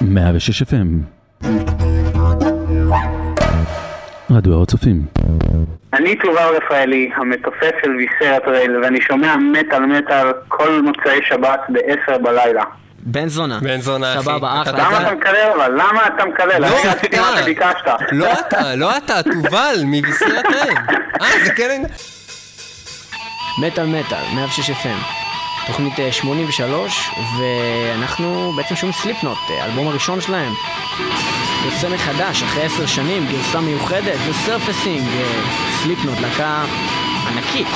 106 FM רדיו הר הצופים אני תובל רפאלי, המתופף של ויסרת רייל, ואני שומע מטאל מטאל כל מוצאי שבת ב-10 בלילה. בן זונה. בן זונה, אחי. סבבה, אתה- אחלה. למה אתה מקלל אבל? למה אתה מקלל? לא מה אתה. שביקשת. לא אתה, לא אתה, תובל, מביסירת ראם. אה, זה כן... מטאל מטאל, 106 FM. תוכנית אה, 83, ואנחנו בעצם שומעים Slipknot, אה, האלבום הראשון שלהם. יוצא מחדש, אחרי עשר שנים, גרסה מיוחדת, זה Surfacing, Slipknot, להקה ענקית.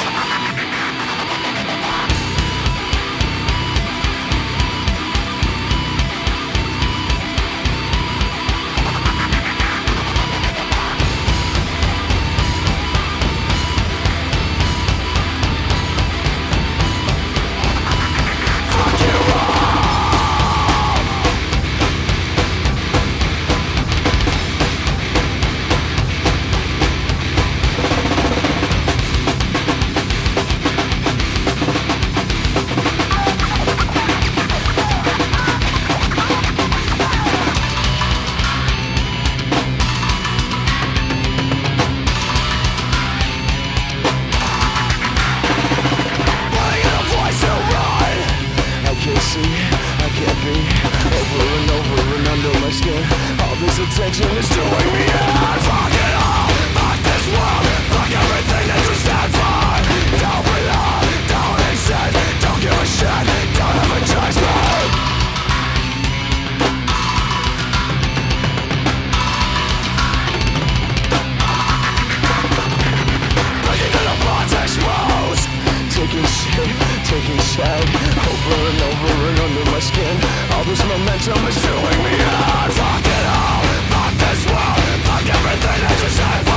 Taking shape Over and over and under my skin. All this momentum is doing me in Fuck it all, fuck this world. Fuck everything that you stand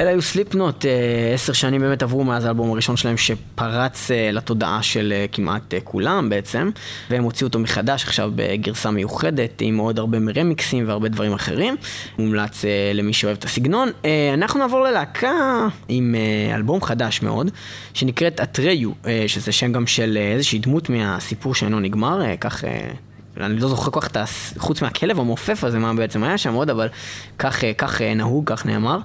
אלה היו סליפנוט, אה, עשר שנים באמת עברו מאז האלבום הראשון שלהם שפרץ אה, לתודעה של אה, כמעט כולם בעצם, והם הוציאו אותו מחדש עכשיו בגרסה מיוחדת עם עוד הרבה רמיקסים והרבה דברים אחרים. מומלץ למי שאוהב את הסגנון. אנחנו נעבור ללהקה עם אלבום חדש מאוד, שנקראת אטריו, שזה שם גם של איזושהי דמות מהסיפור שאינו נגמר, כך... אני לא זוכר כל כך את ה... חוץ מהכלב המעופף הזה, מה בעצם היה שם עוד, אבל כך, אה, כך אה, נהוג, כך נאמר.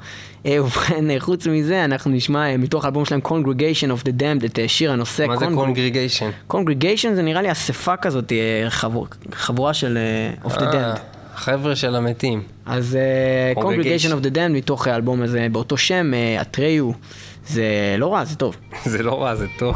אה, ובכן, חוץ מזה, אנחנו נשמע מתוך האלבום שלהם Congregation of the Damned את שיר הנושא. מה זה Congre- קונגריגיישן? Congregation זה נראה לי אספה כזאת, חבור, חבורה של of the Damned. חבר'ה של המתים. אז אה, Congregation Congregation. of the Damned מתוך האלבום הזה, באותו שם, אטריו, זה לא רע, זה טוב. זה לא רע, זה טוב.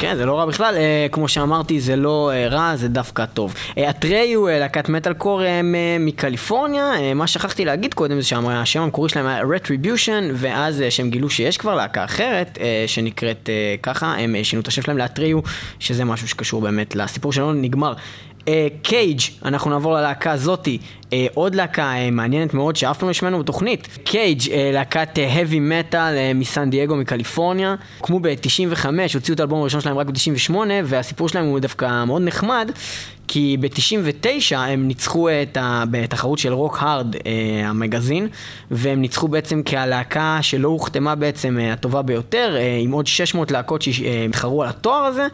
כן, זה לא רע בכלל, אה, כמו שאמרתי, זה לא אה, רע, זה דווקא טוב. אה, אטריו, אה, להקת מטאל קור אה, מקליפורניה, אה, מה שכחתי להגיד קודם זה שהשם המקורי שלהם היה Retribution, ואז אה, שהם גילו שיש כבר להקה אחרת, אה, שנקראת אה, ככה, הם אה, שינו את השם שלהם לאטריו, שזה משהו שקשור באמת לסיפור שלנו נגמר. קייג', אנחנו נעבור ללהקה הזאתי, אה, עוד להקה אה, מעניינת מאוד שאף פעם לא שמענו בתוכנית. קייג', אה, להקת אה, heavy metal אה, מסן דייגו מקליפורניה, הוקמו ב-95, הוציאו את האלבום הראשון שלהם רק ב-98, והסיפור שלהם הוא דווקא מאוד נחמד, כי ב-99 הם ניצחו את ה... בתחרות של רוק הארד, אה, המגזין, והם ניצחו בעצם כהלהקה שלא הוחתמה בעצם אה, הטובה ביותר, אה, עם עוד 600 להקות שהתחרו על התואר הזה.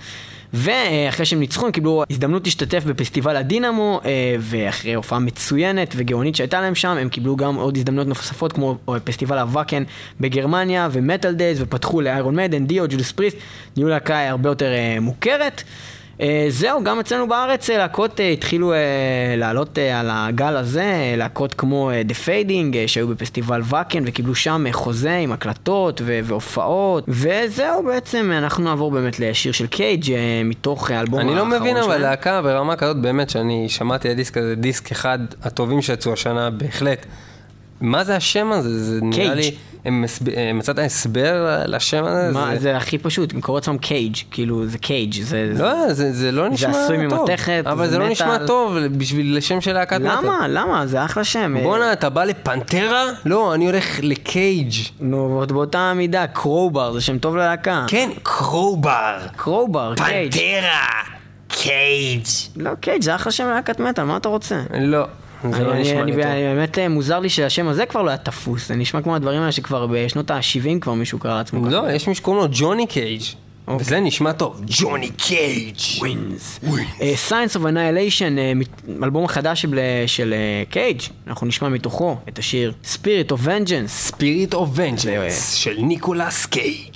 ואחרי שהם ניצחו הם קיבלו הזדמנות להשתתף בפסטיבל הדינמו אה, ואחרי הופעה מצוינת וגאונית שהייתה להם שם הם קיבלו גם עוד הזדמנויות נוספות כמו אה, פסטיבל הוואקן בגרמניה ו Metal Days ופתחו ל Iron Maiden, Dio, Judas Priest, נהיו להקה הרבה יותר אה, מוכרת. אה, זהו, גם אצלנו בארץ אה, להקות אה, התחילו לעלות על הגל הזה, להקות כמו The Fading שהיו בפסטיבל Wacken וקיבלו שם חוזה עם הקלטות ו- והופעות וזהו בעצם, אנחנו נעבור באמת לשיר של Cage מתוך אה, האלבום אני לא האחרון מבין אבל. להקה ברמה כזאת באמת שאני שמעתי הדיסק הזה, דיסק אחד הטובים שיצאו השנה בהחלט. מה זה השם הזה? זה נראה Cage. לי, הם אה, מצאת הסבר לשם הזה? מה, זה הכי פשוט, הם קוראים לעצמם Cage, כאילו זה cage, זה... לא, זה, זה לא נשמע טוב. עשוי ממתכת, אבל זה זה לא נשמע. טוב בשביל לשם של להקת מטאל. למה? למה? זה אחלה שם. בואנה, אתה בא ל Pantera? לא, אני הולך ל Cage. נו, באותה מידה, Crowbar, זה שם טוב ללהקה. כן, Crowbar. Crowbar, Cage. Pantera. Cage. לא, Cage זה אחלה שם ללהקת מטאל, מה אתה רוצה? לא, זה לא נשמע לי טוב. באמת אה, מוזר לי שהשם הזה כבר לא היה תפוס, זה נשמע כמו הדברים האלה שכבר בשנות ה-70 כבר מישהו קרא לעצמו ככה. לא, יש מי שקוראים לו Johnny Cage. אוקיי. וזה נשמע טוב. ג'וני Cage. wins. Science of Annihilation, אה, אלבום החדש של- אה, Cage, אנחנו נשמע מתוכו את השיר Spirit of Vengeance. אוף זה- Vengeance של Nicolas Cage.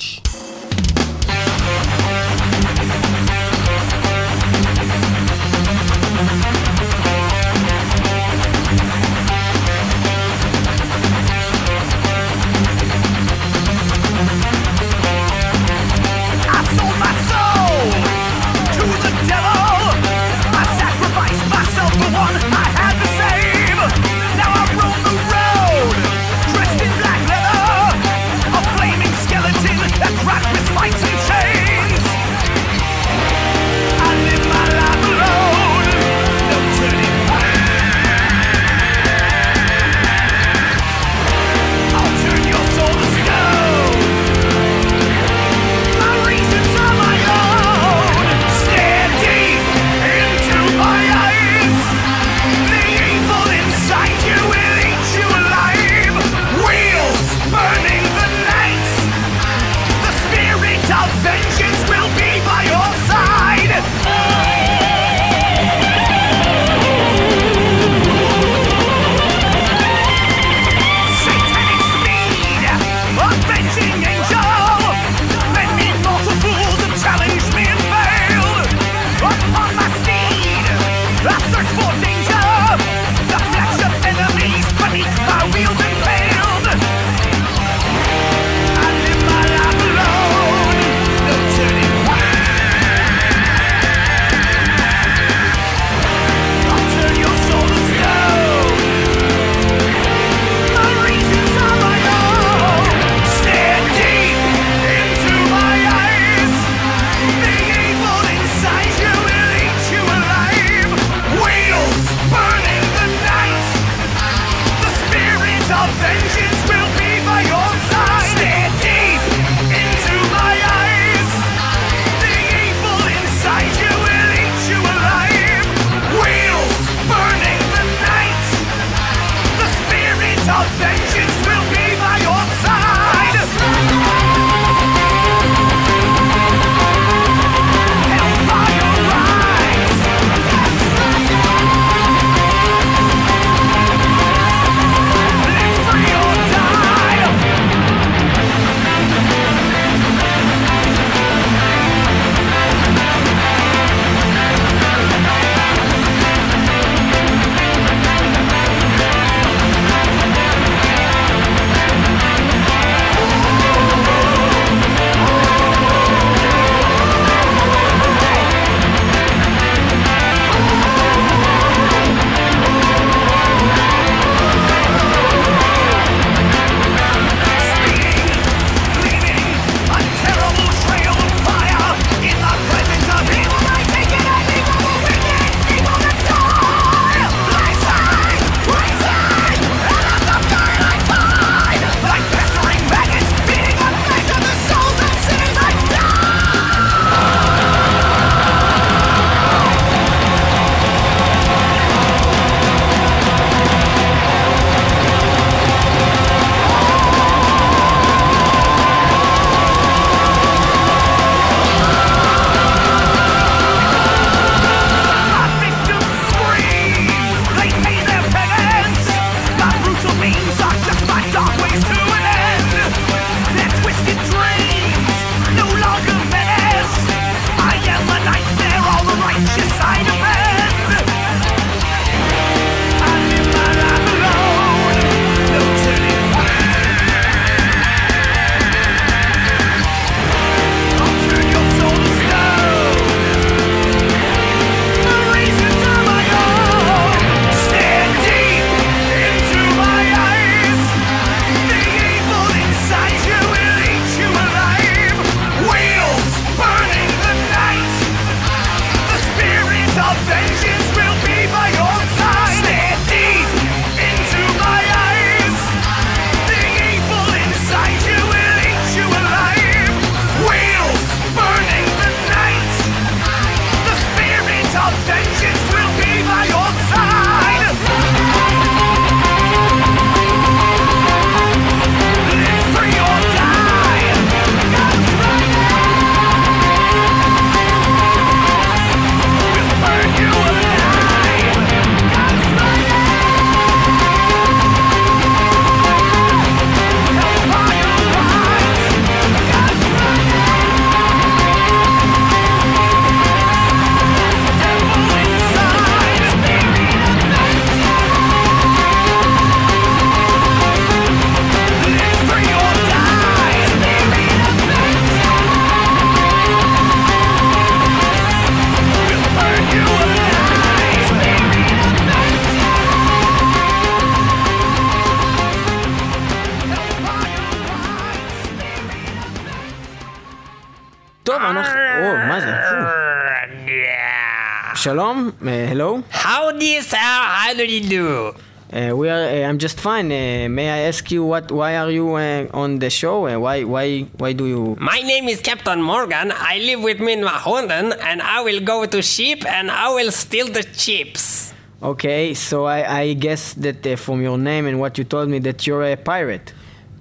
Say how do you do? Uh, we are. Uh, I'm just fine. Uh, may I ask you what? Why are you uh, on the show? Uh, why? Why? Why do you? My name is Captain Morgan. I live with me in Mahonden, and I will go to ship and I will steal the chips. Okay, so I, I guess that uh, from your name and what you told me that you're a pirate.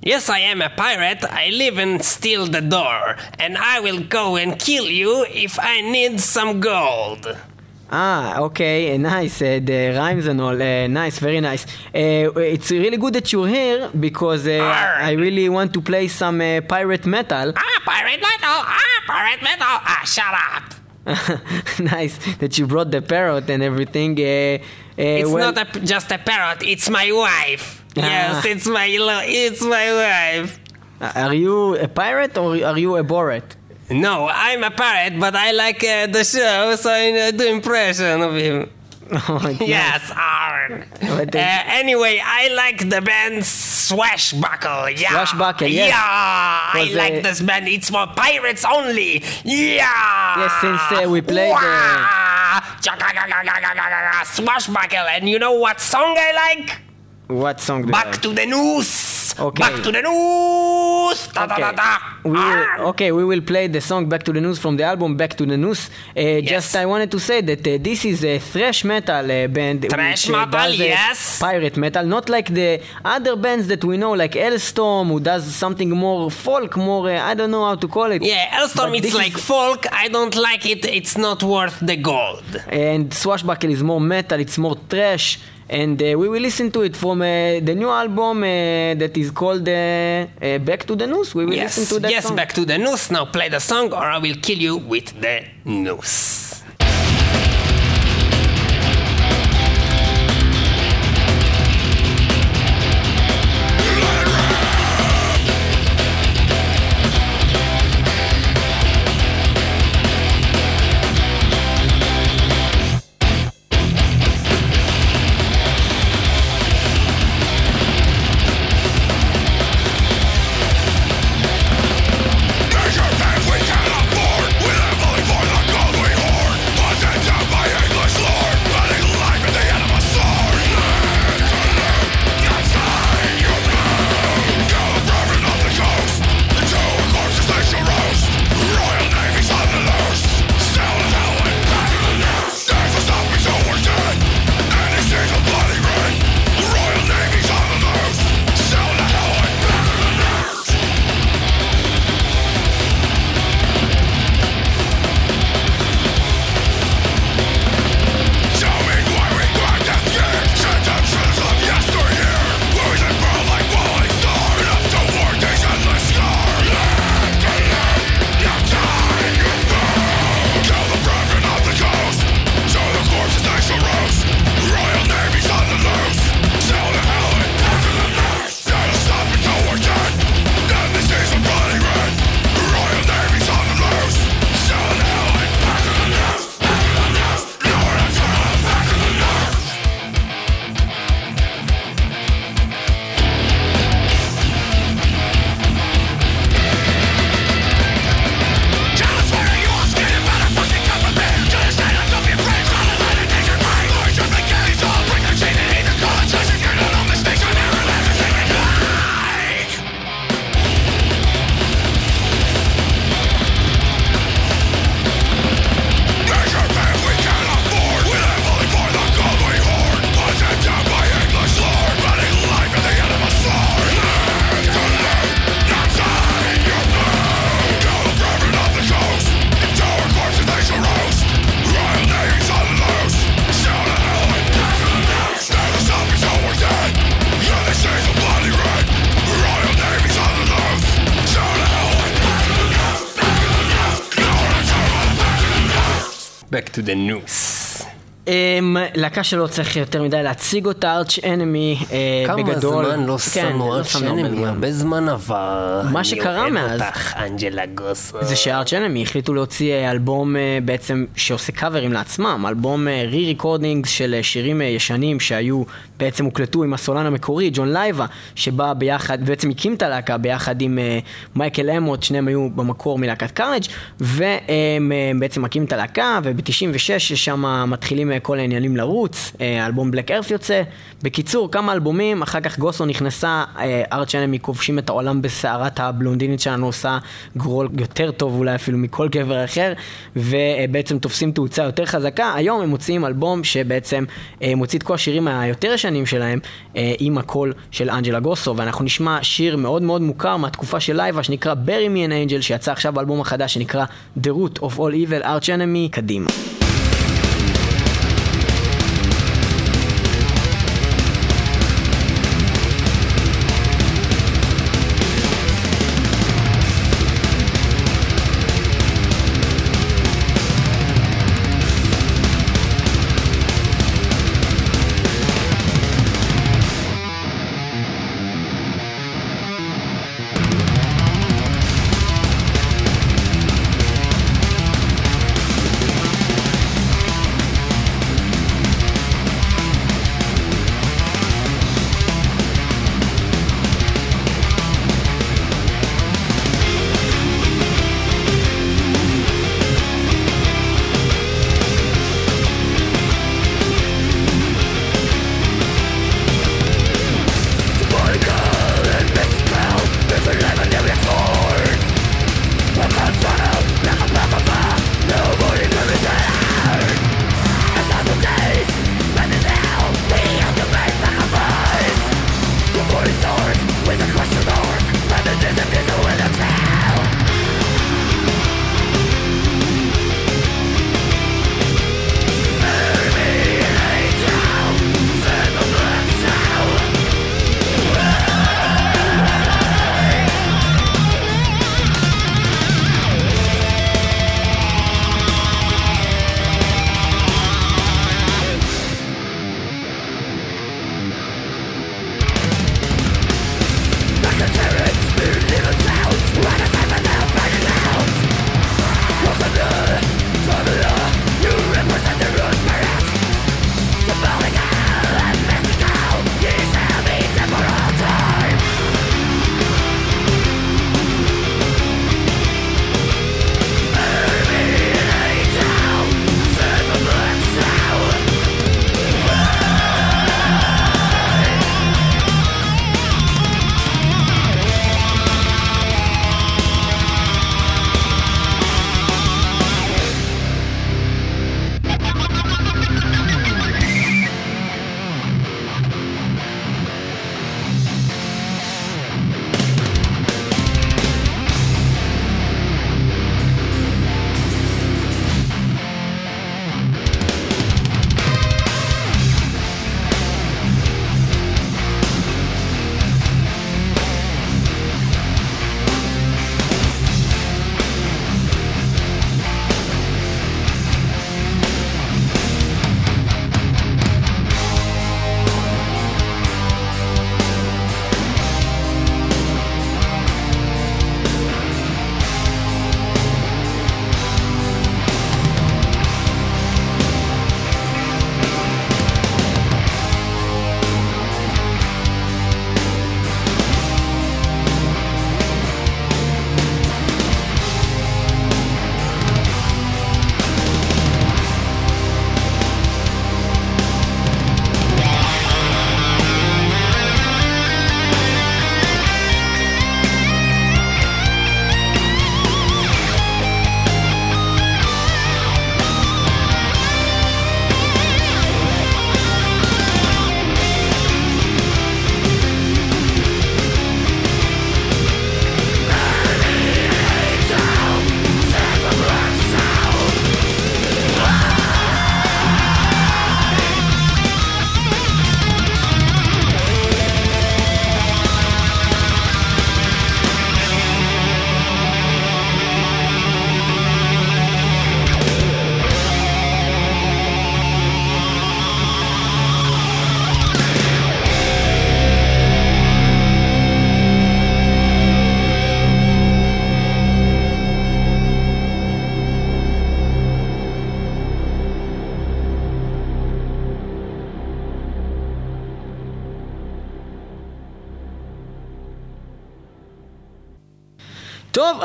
Yes, I am a pirate. I live and steal the door, and I will go and kill you if I need some gold. Ah, okay, uh, nice. Uh, the rhymes and all, uh, nice, very nice. Uh, it's really good that you're here because I really want to play some pirate metal. Ah, pirate metal! Ah, pirate metal! Ah, shut up! nice that you brought the parrot and everything. It's well, not a, just a parrot. It's my wife. Yes, it's my it's my wife. Are you a pirate or are you a boret? No, I'm a parrot, but I like uh, the show, so I uh, do impression of him. Oh, Yes. But, uh, Uh, anyway, I like the band Swashbuckle. Yeah. Swashbuckle, yes. Yeah, I like uh, this band. It's for pirates only. Yeah. Yes, since, uh, we played, uh, Wah! Swashbuckle, and you know what song I like? What song? Back like? to the noose. Okay. Back to the noose. Da, Okay. da, da. We will, okay, we will play the song Back to the News from the album Back to the News. Uh, Just I wanted to say that uh, this is a thrash metal uh, band. Thrash which, uh, metal, uh, yes. Pirate metal, not like the other bands that we know, like Elstorm, who does something more folk, more, uh, I don't know how to call it. Yeah, Elstorm, it's like folk. I don't like it. It's not worth the gold. And Swashbuckle is more metal, it's more trash. And uh, we will listen to it from uh, the new album uh, that is called uh, uh, Back to the News. We will yes, listen to that yes, song. back to the noose. Now play the song, or I will kill you with the noose. Noose. אמ, להקה שלא צריך יותר מדי להציג אותה, Arch Enemy, אה, כמה בגדול. זמן לא כן, לא Arch שמנו הרבה Enemy. הרבה זמן עבר. מה שקרה אני מאז- אוהב אותך, Angela Gossow. זה ש Arch Enemy החליטו להוציא אה, אלבום אה, בעצם שעושה קאברים לעצמם, אלבום re-recording של אה, שירים אה, ישנים שהיו, בעצם הוקלטו עם הסולן המקורי, Johan Liiva, שבא ביחד, בעצם הקים את הלהקה ביחד עם אה, Michael Amott, שניהם היו במקור מלהקת Carnage והם אה, בעצם מקים את הלהקה, וב-96 שם מתחילים אה, כל העניינים לרוץ, האלבום בלק ארף יוצא. בקיצור, כמה אלבומים, אחר כך גוסו נכנסה, ארץ' אנמי כובשים את העולם בסערת הבלונדינית שלנו, עושה גרול יותר טוב אולי אפילו מכל גבר אחר, ובעצם תופסים תאוצה יותר חזקה. היום הם מוציאים אלבום שבעצם מוציא את כל השירים היותר ישנים שלהם אה, עם הקול של אנג'לה גוסו, ואנחנו נשמע שיר מאוד מאוד מוכר מהתקופה של לייבה שנקרא Bury Me an Angel, שיצא עכשיו באלבום החדש שנקרא The Root of All Evil, Arch Enemy, קדימה.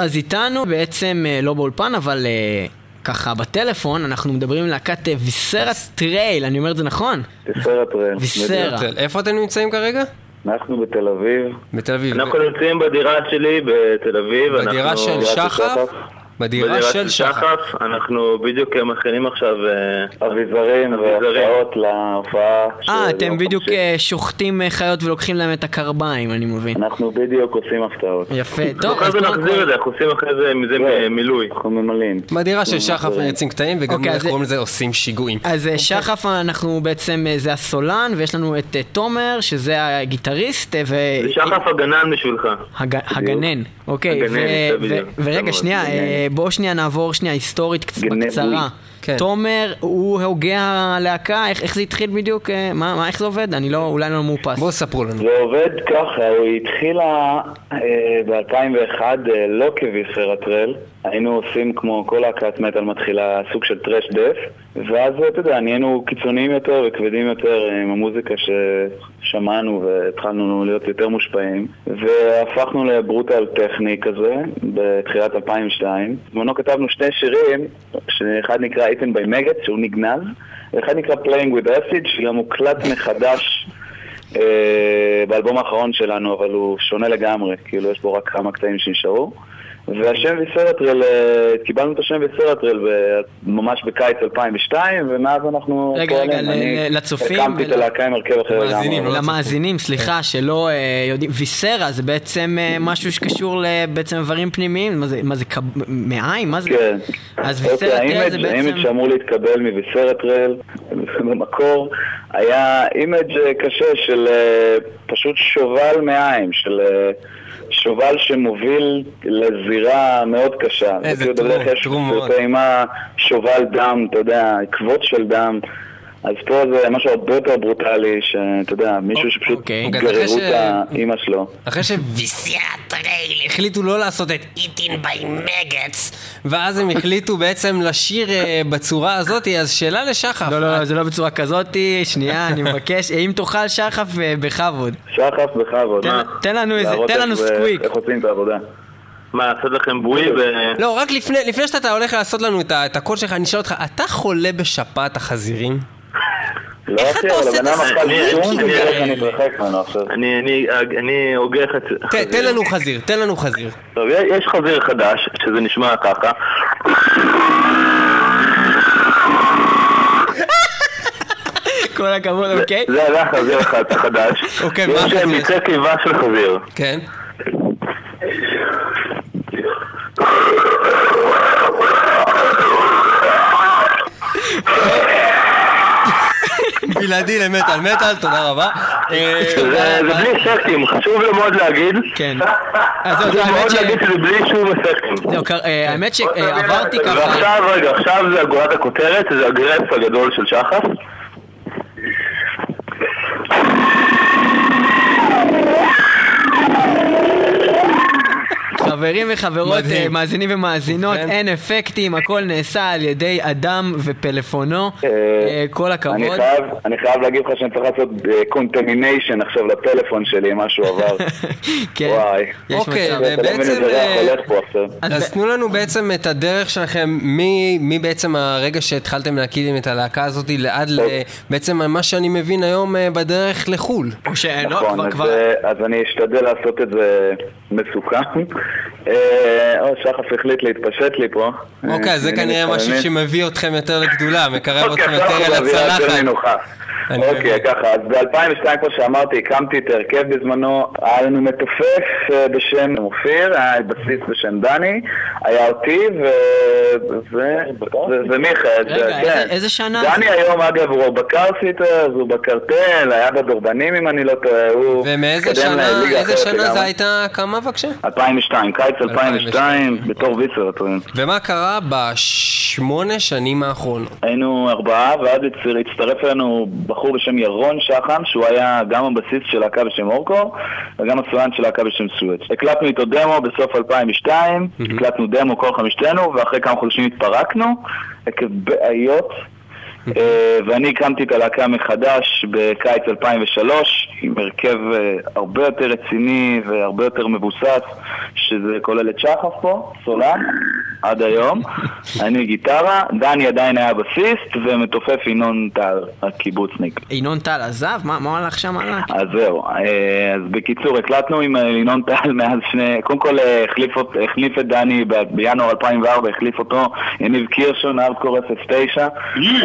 אז איתנו בעצם אה, לא באולפן, אבל אה, ככה בטלפון, אנחנו מדברים עם להקת אה, Viscera Trail, אני אומר את זה נכון? Viscera Trail. Viscera. איפה אתם נמצאים כרגע? אנחנו בתל אביב. בתל אביב. אנחנו נמצאים בדירה שלי בתל אביב. בדירה של שחף? בדירה של שחף. אנחנו בדיוק מכינים עכשיו אה, אביזרים והצעות להופעה. אה, אתם בדיוק. אה, שוחטים אה, חיות ולוקחים להם את הקרביים, אני מבין. אנחנו בדיוק עושים הפתעות. יפה, טוב, אחרי אז זה נחזיר. את זה, אנחנו עושים אחרי זה מזה כן. מילוי. אנחנו ממלאים. בדירה של שחף מריצים קטעים, וגם אוקיי, איך אז- קוראים לזה עושים שיגועים. אז אה, שחף אנחנו בעצם, זה הסולן, ויש לנו את תומר, שזה הגיטריסט, ו... זה שחף הגנן בשבילך. הג... הגנן, אוקיי. ורגע, שנייה, בואו שנייה נעבור שנייה היסטורית קצת גנבוי. בקצרה. כן. תומר הוא הוגה הלהקה, איך, איך זה התחיל בדיוק? אה, מה, מה, איך זה עובד? אני לא, אולי לא מאופס. בואו ספרו לנו. זה עובד ככה, היא התחילה ב-2001 לא כוויסרטרל, היינו עושים כמו כל להקת מטאל מתחילה סוג של טרש דף, ואז אתה יודע, נהיינו קיצוניים יותר וכבדים יותר עם המוזיקה ששמענו והתחלנו להיות יותר מושפעים, והפכנו לברוטל טכני כזה בתחילת 2002. בזמנו כתבנו שני שירים, שאחד נקרא Eaten by Maggots, שהוא נגנז, ואחד נקרא Playing with Acid, שגם הוקלט מחדש אה, באלבום האחרון שלנו, אבל הוא שונה לגמרי, כאילו יש בו רק כמה קטעים שנשארו. והשם ויסרטרל, אה, קיבלנו את השם ויסרטרל ממש בקיץ 2002, ומאז אנחנו רגע, רגע, לצופים הקמתי את הלהקה עם הרכב אחר לגמרי. לא למאזינים, סליחה, שלא אה, יודעים, ויסרה זה בעצם אה, משהו שקשור לבעצם איברים פנימיים, מה זה, מה זה, קב- מעיים? מה זה? כן. אז אוקיי, ויסרה טרל זה האימג' האימג' בעצם... שאמור להתקבל מוויסרטרל במקור היה אימג' קשה של פשוט שובל מעיים, של שובל שמוביל לזירה מאוד קשה. איזה טרום, יש טרום מאוד. סרטי אימה, שובל דם, אתה יודע, עקבות של דם. אז פה זה משהו הרבה יותר ברוטלי, שאתה יודע, מישהו שפשוט אוקיי. אוקיי, אז אחרי גררו ש- את האימא שלו. אחרי ויסרה טרייל. שהחליטו לא לעשות את Eaten by maggots. ואז הם החליטו בעצם לשיר אה, בצורה הזאת, אז שאלה לשחף. לא, לא, זה לא בצורה כזאתי, שנייה, אני מבקש, אם תאכל שחף אה, בכבוד. שחף בכבוד. מה? תן לנו איזה- תן לנו סקוויק. איך עושים את העבודה. מה, לעשות לכם בואי ו... לא, רק לפני, לפני שאתה הולך לעשות לנו את הקול שלך, אני אשאל אותך, אתה חולה בשפעת החזירים? לא איך אתה עושה את זה? אני- הוגה חזיר. תן לנו חזיר, תן לנו חזיר. טוב, יש חזיר חדש, שזה נשמע ככה. כל הכבוד, אוקיי? זה זה החזיר הח- החדש. אוקיי, מה יש החזיר? מקרה קיבה של חזיר. כן. בלעדי למטאל מטאל, תודה רבה. אה, זה בלי אפקטים, חשוב לי מאוד להגיד. כן. חשוב מאוד. להגיד שזה בלי שום אפקטים. אה, האמת שעברתי ככה... ועכשיו, רגע, עכשיו זה גולת הכותרת, זה הגרפס הגדול של שחף. חברים וחברות, מדהים. אה, מאזינים ומאזינות, כן. אין אפקטים, הכל נעשה על ידי אדם ופלאפונו. אה, אה, כל אני הכבוד. חייב, אני חייב להגיד לך שאני צריך לעשות קונטמיניישן עכשיו לטלפון שלי, אם משהו עבר. כן, וואי. יש אוקיי, לא בעצם, אה, עכשיו. אז אז ב- תנו לנו בעצם את הדרך שלכם, מי, מי בעצם הרגע שהתחלתם להקים את הלהקה הזאת, לעד ל... בעצם מה שאני מבין היום אה, בדרך לחו"ל. או שלא, נכון, כבר, אז, כבר... אה, אז אני אשתדל לעשות את זה מסוכן. אה, או, שחף החליט להתפשט לי פה. אוקיי, אז זה אה, כנראה משהו. שמביא אתכם יותר לגדולה, מקרב אוקיי, אתכם יותר אל הצלחת. אוקיי, ככה, אז ב-2002, כמו שאמרתי, הקמתי את ההרכב בזמנו, היה לנו מתופף אה, בשם אופיר, היה בסיס בשם דני, היה אותי ומיכאל. רגע, כן. איזה- איזה שנה דני היום, אגב, הוא בקרסיטרס, הוא בקרטל, היה בדורבנים אם אני לא טועה, הוא... ומאיזה שנה, איזה שנה זה. הייתה הקמה בבקשה? 2002, קיץ 2002, 2002. בתור ויצרטורים. ומה קרה בשמונה שנים האחרונות? היינו ארבעה, ואז הצטר- הצטרף אלינו בחור בשם ירון שחם, שהוא היה גם הבסיס של להקה בשם אורקו, וגם הסולן של להקה בשם סואץ. הקלטנו איתו דמו בסוף 2002, הקלטנו דמו כל חמישתנו, ואחרי כמה חודשים התפרקנו, עקב בעיות אה, ואני הקמתי את הלהקה מחדש בקיץ 2003 עם הרכב אה, הרבה יותר רציני והרבה יותר מבוסס שזה כולל את שחף פה, סולן, עד היום אני גיטרה, דני עדיין היה בסיסט ומתופף ינון טל, הקיבוצניק ינון טל עזב? מה מה הלך שם הלאה? אז זהו, אה, אז בקיצור, הקלטנו עם אה, ינון טל מאז שני, קודם כל החליף, החליף את דני ב- בינואר 2004, החליף אותו יניב קירשון, ארדקור 09,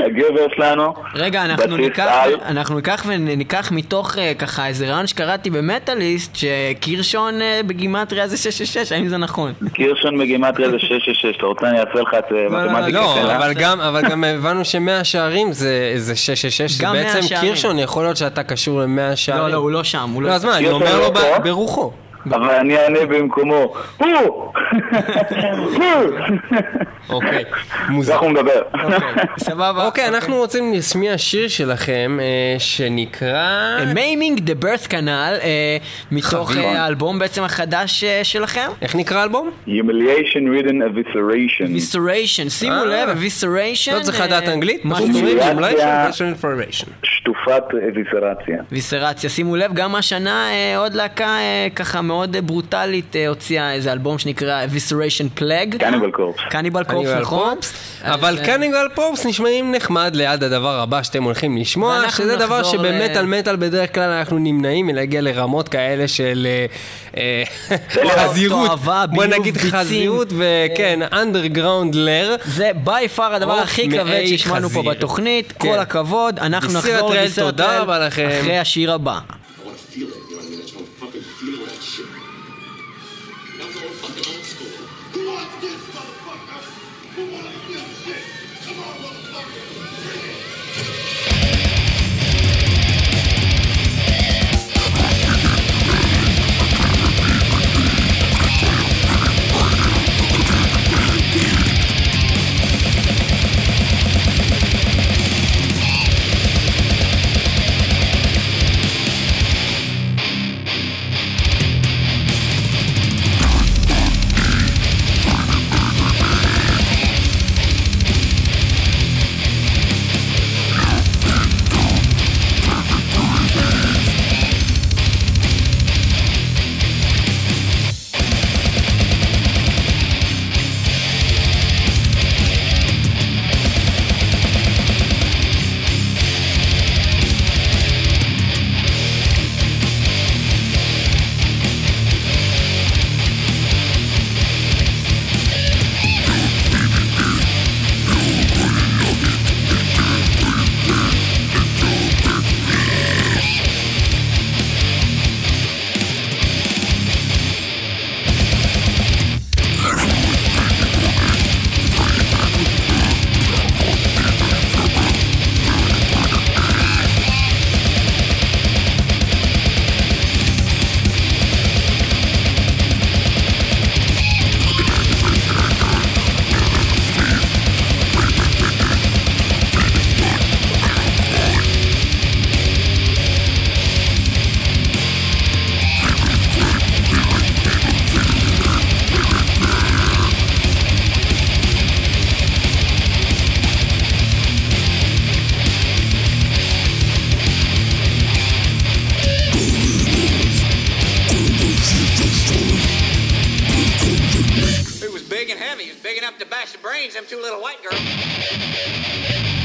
הגבר שלנו, רגע, אנחנו ניקח. אנחנו ניקח וניקח מתוך ככה איזה רעיון שקראתי במטאליסט, שקירשון אה, בגימטריה זה 666, האם זה נכון? קירשון בגימטריה זה 666, אתה רוצה אני אעשה לך את אה, מתמטיקה לא, קלה? אבל גם, אבל גם הבנו שמאה שערים זה זה 666, גם מאה בעצם. קירשון, יכול להיות שאתה קשור למאה שערים. לא, לא, הוא לא שם, הוא לא... לא, אז מה, אני אומר לו לא ברוחו. אבל אני אענה במקומו, הוא! אוקיי, מוזר. הוא מדבר. אוקיי, סבבה. אוקיי, אנחנו רוצים להשמיע שיר שלכם אה, שנקרא... Maiming the Birth Canal, מתוך חביב. אה, האלבום בעצם החדש אה, שלכם. איך נקרא האלבום? Humiliation Ridden Evisceration. ויסריישן, שימו אה. לב, ויסריישן. לא צריך לדעת אנגלית? מה פשוט זה? אומרים אינפורמציה. Humiliation Information. שטופת אוויסרציה. ויסרציה, שימו לב, גם השנה אה, עוד להקה אה, ככה מאוד אה, ברוטלית אה, הוציאה איזה אלבום שנקרא Evisceration Plague. Cannibal Corpse. Cannibal Corpse, נכון? אבל אז, אה, Corpse נשמעים נחמד ליד הדבר הבא שאתם הולכים לשמוע, שזה דבר נחזור שבמטאל ל- מטאל בדרך כלל אנחנו נמנעים מלהגיע לרמות כאלה של תועבה, חזירות, בוא נגיד. חזירות וכן, underground לר. זה בי פאר הדבר הכי כבד שהשמענו פה. בתוכנית, כן. כל הכבוד, אנחנו נחזור לביסיר תודה הטרל רבה לכם. אחרי השיר הבא. strange, them two little white girls.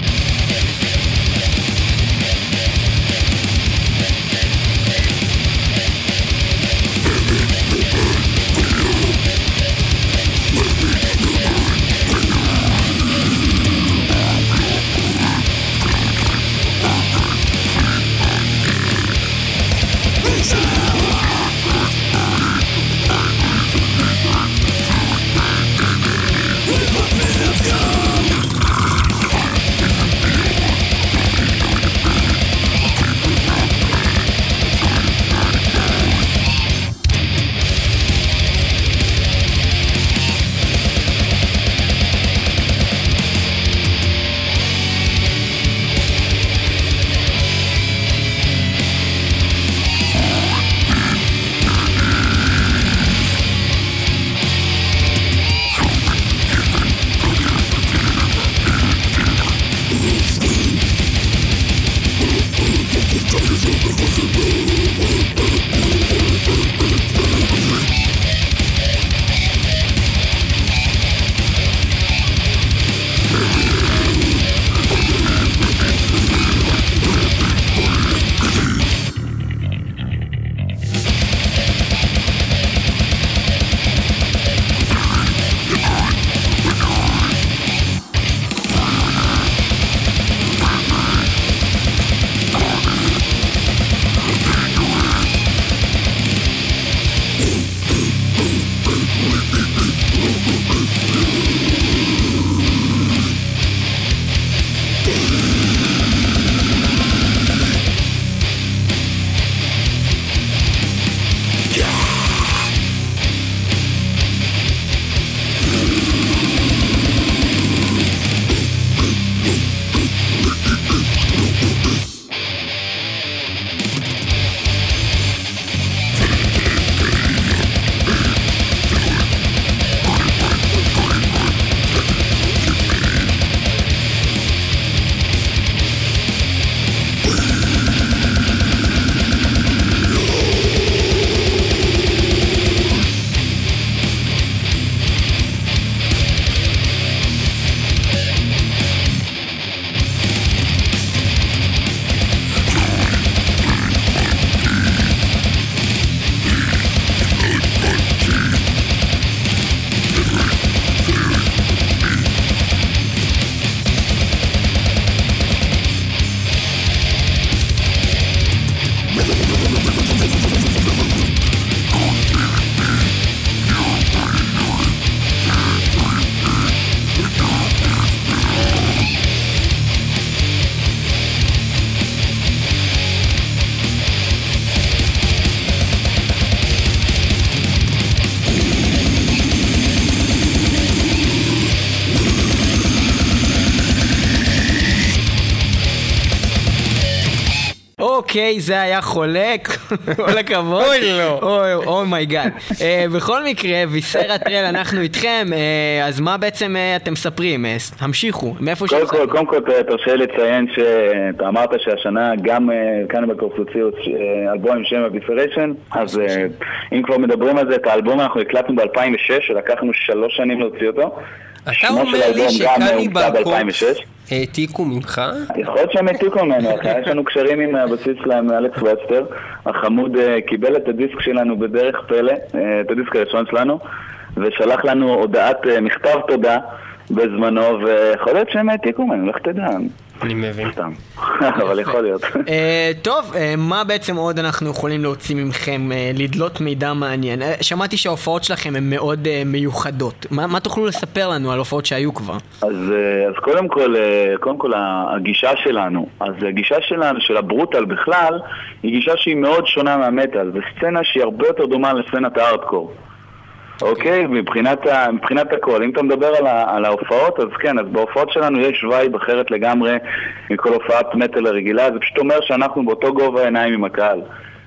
אוקיי, זה היה חולק, כל הכבוד. אוי לא. אוי oh my god. בכל מקרה, Viscera Trail, אנחנו איתכם, אה, אז מה בעצם אה, אתם מספרים? אה, המשיכו, מאיפה קודם שהתחלנו. כל, קודם כל תרשה לי לציין שאתה אמרת שהשנה גם אה, כאן אה, אלבום עם שם Evisceration, אז אה, אם כבר מדברים על זה, את האלבום אנחנו הקלטנו ב-2006, שלקחנו שלוש שנים להוציא אותו. אתה אומר לי האלבום גם, שקני הומצא בקורס ב-2006. העתיקו ממך? יכול להיות שהם העתיקו ממנו, אחי. יש לנו קשרים עם הבסיס שלהם, אלכס וסטר. החמוד אה, קיבל את הדיסק שלנו בדרך פלא, אה, את הדיסק הראשון שלנו, ושלח לנו הודעת אה, מכתב תודה בזמנו, ויכול להיות שהם העתיקו ממנו, לך תדע. אני מבין. סתם. אבל יכול להיות. אה, טוב, אה, מה בעצם עוד אנחנו יכולים להוציא מכם, אה, לדלות מידע מעניין? שמעתי שההופעות שלכם הן מאוד מיוחדות. מה תוכלו לספר לנו על הופעות שהיו כבר? אז, קודם כל, קודם כל הגישה שלנו, אז הגישה שלנו, של ה brutal בכלל, היא גישה שהיא מאוד שונה מהמטאל, וסצנה שהיא הרבה יותר דומה לסצנת הארדקור. אוקיי? מבחינת, ה, מבחינת הכל. אם אתה מדבר על, ה, על ההופעות, אז כן, אז בהופעות שלנו יש vibe אחרת לגמרי מכל הופעת מטאל הרגילה, זה פשוט אומר שאנחנו באותו גובה עיניים עם הקהל.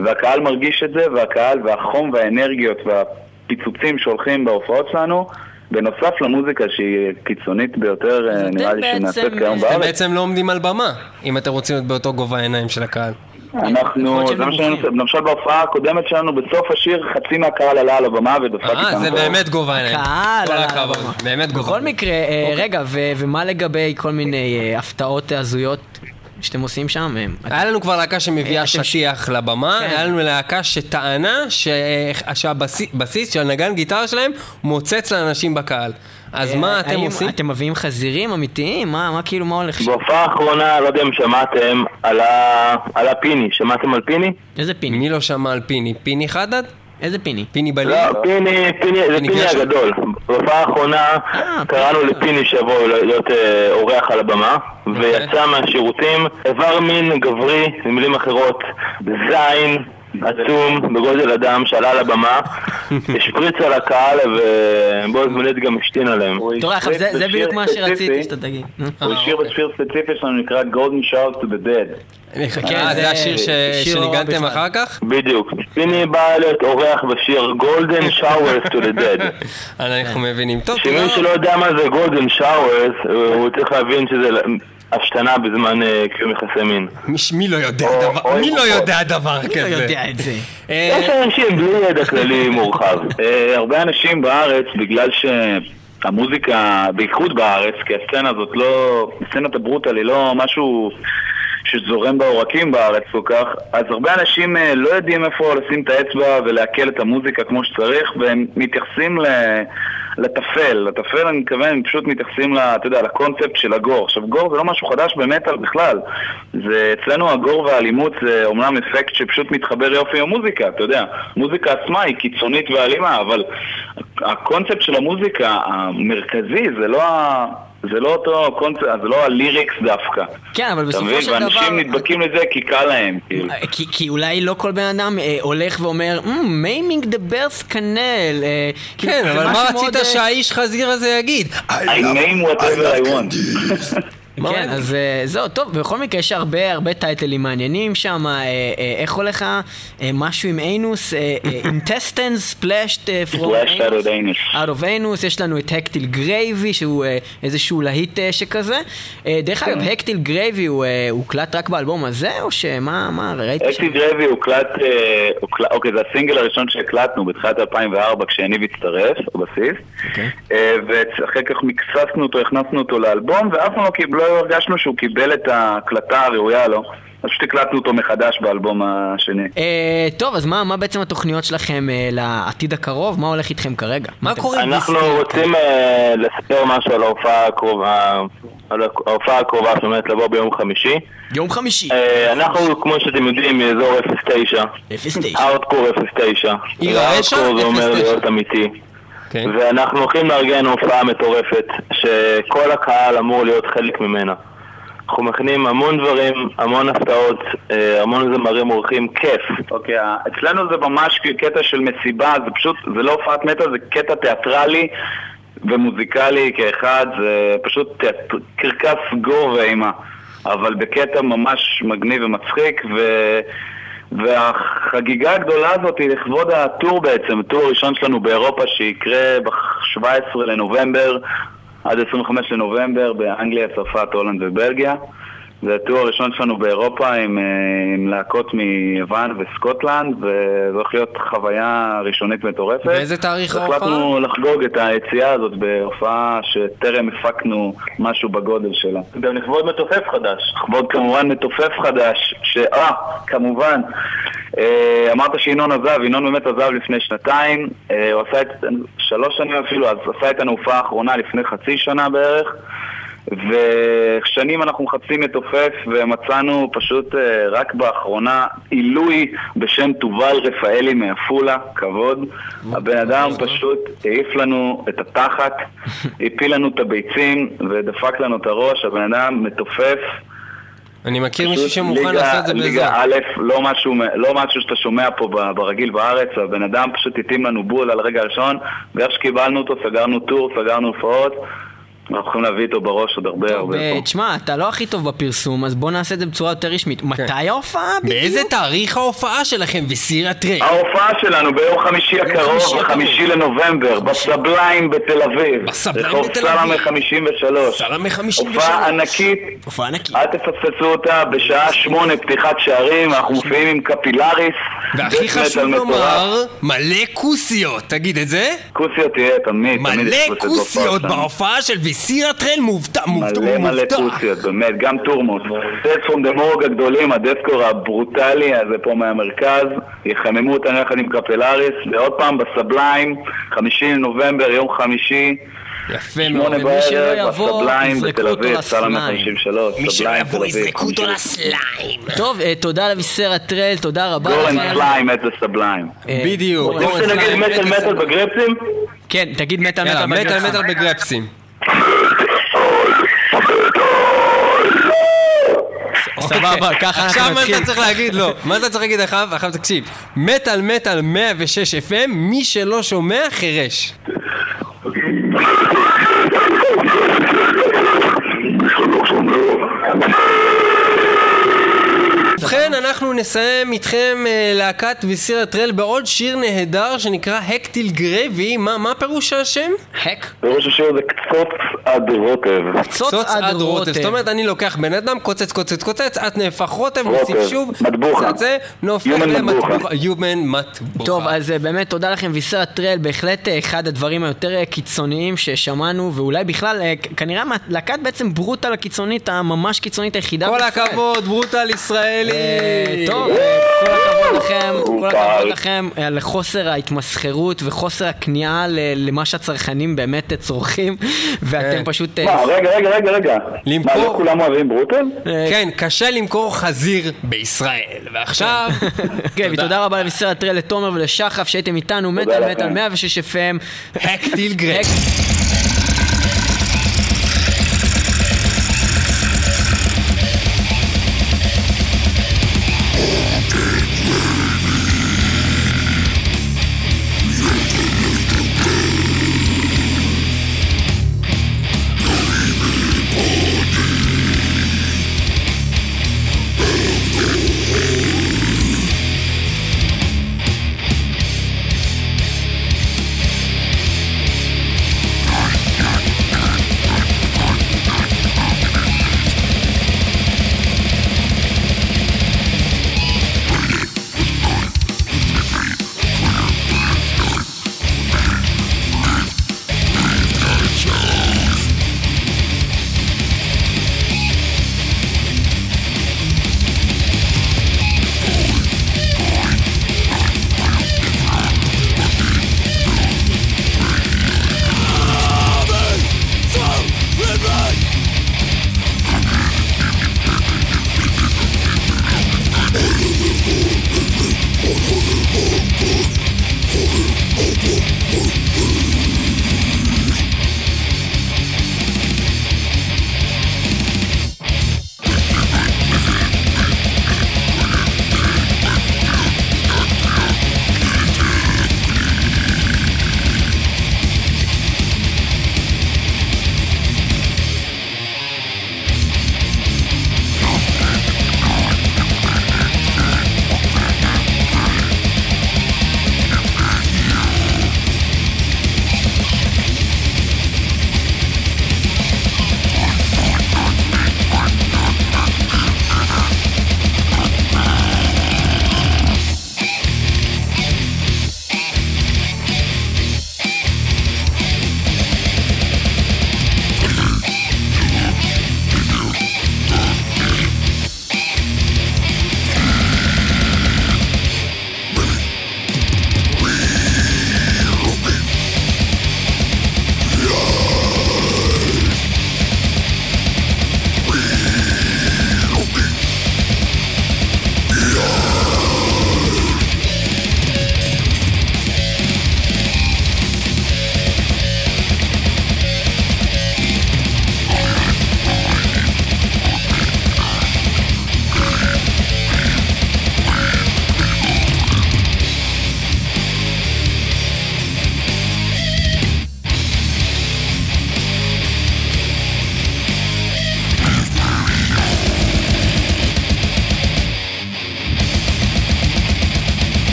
והקהל מרגיש את זה, והקהל והחום והאנרגיות והפיצוצים שהולכים בהופעות שלנו, בנוסף למוזיקה שהיא קיצונית ביותר, אה, נראה לי שנעשית כיום אה, אתם בארץ. בעצם לא עומדים על במה, אם אתם רוצים להיות באותו גובה העיניים של הקהל. אנחנו, זה מה שאני עושה, למשל בהופעה הקודמת שלנו, בסוף השיר חצי מהקהל עלה על הבמה ודפק איתנו. אה, זה. באמת גובה העיניים. קהל כל על הבמה. באמת גובה. בכל מקרה, אה, רגע, ו- ומה לגבי כל מיני אה, הפתעות הזויות שאתם עושים שם? אה, היה לנו כבר להקה שמביאה אה, שטיח לבמה, כן. היה לנו להקה שטענה שהבסיס של הנגן גיטרה שלהם מוצץ לאנשים בקהל. אז מה אתם עושים? אתם מביאים חזירים אמיתיים? מה מה כאילו, מה הולך שם? בהופעה האחרונה, לא יודע אם שמעתם, על ה- על הפיני. שמעתם על פיני? איזה פיני? מי לא שמע על פיני? פיני חדד? איזה פיני? פיני בליל? לא, פיני, פיני, זה פיני? הגדול. בהופעה האחרונה אה, קראנו לפיני שיבוא להיות אה, אורח על הבמה, אוקיי. ויצא מהשירותים איבר מין גברי, במילים אחרות, זין. עצום, בגודל אדם, שעלה על הבמה, השפריץ על הקהל ובו זמנית גם השתין עליהם. הוא תראה, עכשיו, השריץ זה בדיוק מה שרציתי שאתה תגיד. הוא השיר בשיר ספציפי שלנו נקרא Golden Shout to the Dead. כן, אה, זה השיר שניגנתם. אחר כך? בדיוק. פיני בא להיות אורח בשיר Golden Showers to the Dead. אנחנו מבינים. טוב, שמי. שלא יודע מה זה Golden Showers, הוא צריך להבין שזה השתנה בזמן אה, קיום יחסי מין. מי לא יודע או- דבר- מי לא. יודע דבר אני לא כזה? יודע את זה. אה, יש אנשים בלי ידע כללי מורחב. אה, הרבה אנשים בארץ, בגלל שהמוזיקה, בייחוד בארץ, כי הסצנה הזאת לא, סצנת הברוטל היא לא משהו שזורם בעורקים בארץ כל כך, אז הרבה אנשים לא יודעים איפה לשים את האצבע ולעכל את המוזיקה כמו שצריך, והם מתייחסים ל... לטפל, לטפל אני מתכוון, הם פשוט מתייחסים, ל- אתה יודע, לקונספט של ה gore. עכשיו gore זה לא משהו חדש במטאל בכלל, זה אצלנו ה gore והאלימות זה אומנם אפקט שפשוט מתחבר יופי עם המוזיקה, אתה יודע, המוזיקה עצמה היא קיצונית ואלימה, אבל הקונספט של המוזיקה המרכזי זה לא, ה... זה לא אותו קונספט, זה לא ה lyrics דווקא. כן, אבל בסופו? של דבר... ואנשים נדבקים לזה כי קל להם, כאילו. אה, כי, כי אולי לא כל בן אדם אה, הולך ואומר, Maiming the Birth Canal. כן, זה אבל מה רצית אה, שהאיש חזיר הזה יגיד? I name whatever I want. כן, אז אה, זהו, טוב, בכל מקרה יש הרבה הרבה טייטלים מעניינים שם, אה, אה, איך הולך משהו עם אינוס, intestines splashed אה, from Splashed out of anus. out of anus, יש לנו את הקטיל גרייבי שהוא איזשהו להיט שכזה. דרך אגב, הקטיל גרייבי הוא הוקלט רק באלבום הזה, או שמה, מה, ראיתי שם? אקטיב גרבי הוקלט, אוקיי, זה הסינגל הראשון שהקלטנו בתחילת 2004 כשאניב הצטרף, בבסיס, אוקיי. ואחרי כך מקססנו אותו, הכנסנו אותו לאלבום, ואף פעם לא קיב- לא הרגשנו שהוא קיבל את ההקלטה הראויה לו, אז פשוט הקלטנו אותו מחדש באלבום השני. אה, טוב, אז מה מה בעצם התוכניות שלכם אה, לעתיד הקרוב? מה הולך איתכם כרגע? מה אתם- קורה עם אנחנו? רוצים אה, לספר משהו על ההופעה הקרובה, על ההופעה הקרובה שעומדת לבוא ביום חמישי. יום חמישי, אה, אנחנו, כמו שאתם יודעים, מאזור 09, 09. הארדקור 09. עיר הרשע? הארדקור זה אומר 09. להיות אמיתי. כן. ואנחנו הולכים לארגן הופעה מטורפת, שכל הקהל אמור להיות חלק ממנה. אנחנו מכינים המון דברים, המון הפתעות, אה, המון זמרים אורחים, כיף. אוקיי, ה- אצלנו זה ממש קטע של מסיבה, זה פשוט, זה לא הופעת מטא, זה קטע תיאטרלי ומוזיקלי כאחד, זה פשוט תיאט- קרקס גור ואימה. אבל בקטע ממש מגניב ומצחיק, ו... והחגיגה הגדולה הזאת היא לכבוד הטור בעצם, הטור הראשון שלנו באירופה שיקרה ב-17 לנובמבר עד 25 לנובמבר באנגליה, צרפת, הולנד ובלגיה. זה הטור הראשון שלנו באירופה עם, אה, עם להקות מיוון וסקוטלנד, וזה הולך להיות חוויה ראשונית מטורפת. באיזה תאריך ההופעה? החלטנו לחגוג את היציאה הזאת בהופעה שטרם הפקנו משהו בגודל שלה. גם לכבוד מתופף חדש. לכבוד כמובן מתופף חדש, ש... אה, כמובן. אה, אמרת שינון עזב, ינון באמת עזב לפני שנתיים, אה, הוא עשה את... שלוש שנים אפילו, אז עשה איתנו הופעה האחרונה לפני חצי שנה בערך. ושנים אנחנו מחפשים מתופף ומצאנו פשוט אה, רק באחרונה עילוי בשם תובל רפאלי מעפולה, כבוד. הבן אדם פשוט העיף לנו את התחת, הפיל לנו את הביצים ודפק לנו את הראש, הבן אדם מתופף. אני מכיר מישהו שמוכן לעשות את זה בזה. ליגה א', לא משהו, לא משהו שאתה שומע פה ברגיל בארץ, הבן אדם פשוט התאים לנו בול על הרגע הראשון, ואיך שקיבלנו אותו, סגרנו טור, סגרנו הופעות, אנחנו יכולים להביא איתו בראש עוד הרבה הרבה אה, פה. תשמע, אתה לא הכי טוב בפרסום, אז בוא נעשה את זה בצורה יותר רשמית. מתי ההופעה בדיוק? באיזה תאריך ההופעה שלכם בסיר הטרק? ההופעה שלנו ביום חמישי הקרוב, חמישי לנובמבר, בסבליים בתל אביב. בסבליים רחוב בתל סלמה אביב. 53. סלמה 53. הופעה ענקית, הופעה ענקית. אל תפספסו אותה, בשעה שמונה פתיחת שערים, אנחנו מופיעים עם קפילריס. והכי חשוב לומר. מלא כוסיות, תגיד את זה? כוסיות תהיה תמיד, תמיד מלא יש כוסיות בהופעה שלנו. בהופעה של וסיר הטרל מובטח, מובטח, מלא מלא. כוסיות, באמת, גם טורמוס. סט פרום דה מורג הגדולים, הדסקור הברוטלי הזה פה מהמרכז, יחממו אותנו יחד עם קפלריס, ועוד פעם בסבליים, חמישי לנובמבר, יום חמישי, יפה מאוד. שמונה ומי שלא יבוא, יזרקו אותו לסליים. 53, מי שלא סבליים יבוא, יזרקו אותו 50. לסליים. טוב, אה, תודה לוויסר הטרל, תודה רבה גורן. סליים, את הסבליים. אה, בדיוק. מטאל מטאל מטאל סליים. בגרפסים? כן, תגיד מטאל מטאל בגרפסים. סבבה, ככה עכשיו אנחנו מה נתחיל. אתה צריך להגיד לו? מה אתה צריך להגיד עכשיו? עכשיו תקשיב. מטאל מטאל 106 FM, מי שלא שומע חירש. ובכן, אנחנו נסיים איתכם אה, להקת וסיר הטרל בעוד שיר נהדר שנקרא הקטיל גרבי. מה מה פירוש השם? הק, בראש השיר זה קצוץ עד רוטב. קצוץ עד רוטב. זאת אומרת, אני לוקח בן אדם, קוצץ, קוצץ, קוצץ, את נהפך רוטב, מוסיף שוב, מטבוחה. זה, Human למטבוחה. מטבוחה. Human מטבוחה. טוב, אז אה, באמת תודה לכם, ויסר הטרל, בהחלט אה, אחד הדברים היותר קיצוניים ששמענו, ואולי בכלל, אה, כנראה להקת בעצם ברוטל הקיצונית, הממש קיצונית היחידה. כל. הכבוד, ברוטל ישראלי. אה, טוב, אה, כל הכבוד לכם, כל. הכבוד לכם אה, לחוסר ההתמסחרות וחוסר הכניעה ל- למה שהצרכנים באמת אה, צורכים, ואתם כן. פשוט... אה, מה, רגע, רגע, רגע, רגע. למכור- מה, לא כולם אוהבים ברוטל? אה, כן, קשה למכור חזיר בישראל. ועכשיו... כן, ותודה רבה לבישר הטרל, לתומר ולשחף שהייתם איתנו, מטאל. מטאל 106 FM. הקטיל גרב.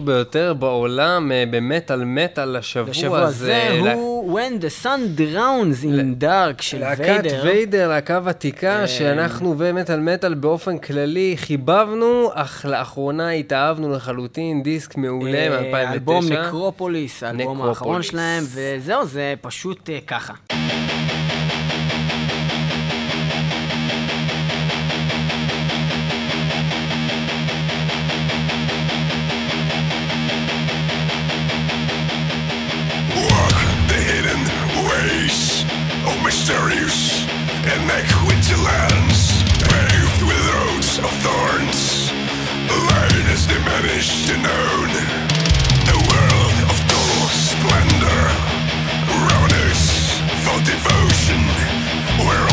הטוב ביותר בעולם אה, במטאל מטאל לשבוע בשבוע הזה לה- הוא When the Sun Drowns in Dark של להקת ויידר. ויידר, להקה ותיקה, אה, שאנחנו ומטאל מטאל באופן כללי חיבבנו, אך לאחרונה התאהבנו לחלוטין, דיסק מעולה אה, מ-2009. אלבום נקרופוליס, האלבום האחרון. שלהם, וזהו, זה פשוט ככה. devotion.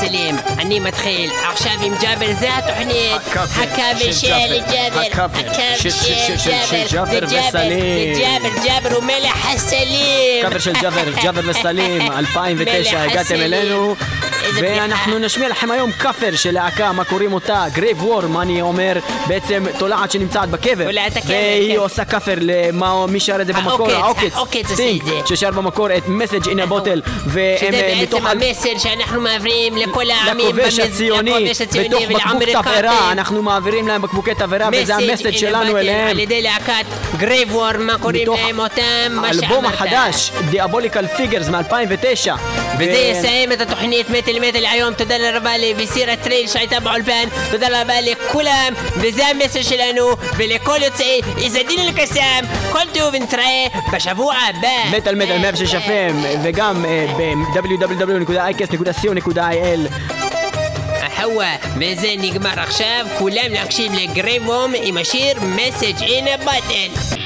סלים, אני מתחיל. עכשיו עם ג'אבר זה התוכנית. הכאפר הכאפר של של ג'אבר. ג'אבר. הכאפר הכאפר של- של- של- של זה ג'אבר וסלים. זה ג'אבר, ג'אבר הוא מלך הסלים. קאבר של ג'אבר, ג'אבר וסלים, 2009 מלך הגעתם הסלים. אלינו איזה ואנחנו. נשמיע לכם היום כאפר של להקה, מה קוראים אותה? גרייב וור, מה אני אומר? בעצם תולעת שנמצאת בקבר והיא כן. עושה כאפר למי שר את זה במקור? העוקץ, העוקץ עושה את זה. ששר במקור את מסאג' אין הבוטל והם שזה אה, בעצם המסר שאנחנו מעבירים לכל העמים. לכובש הציוני, בתוך בקבוק. תבערה, אנחנו מעבירים להם בקבוקי תבערה וזה ה message in שלנו אליהם. על ידי להקת Graveworm, מה קוראים להם אותם? מה האלבום שאמרת. החדש, Diabolical Figures מ-2009 יסיים את התוכנית מטל מטל היום, תודה רבה ל Viscera Trail שהייתה באולפן, תודה רבה לכולם, וזה המסר שלנו, ולכל יוצאי עזדין אל-קסאם, כל טוב נתראה בשבוע הבא. מטאל מטאל 106 FM וגם אה, ב-www.icast.co.il חווה, וזה נגמר עכשיו, כולם להקשיב לגרייב וום עם השיר מסאג' אין הבטן.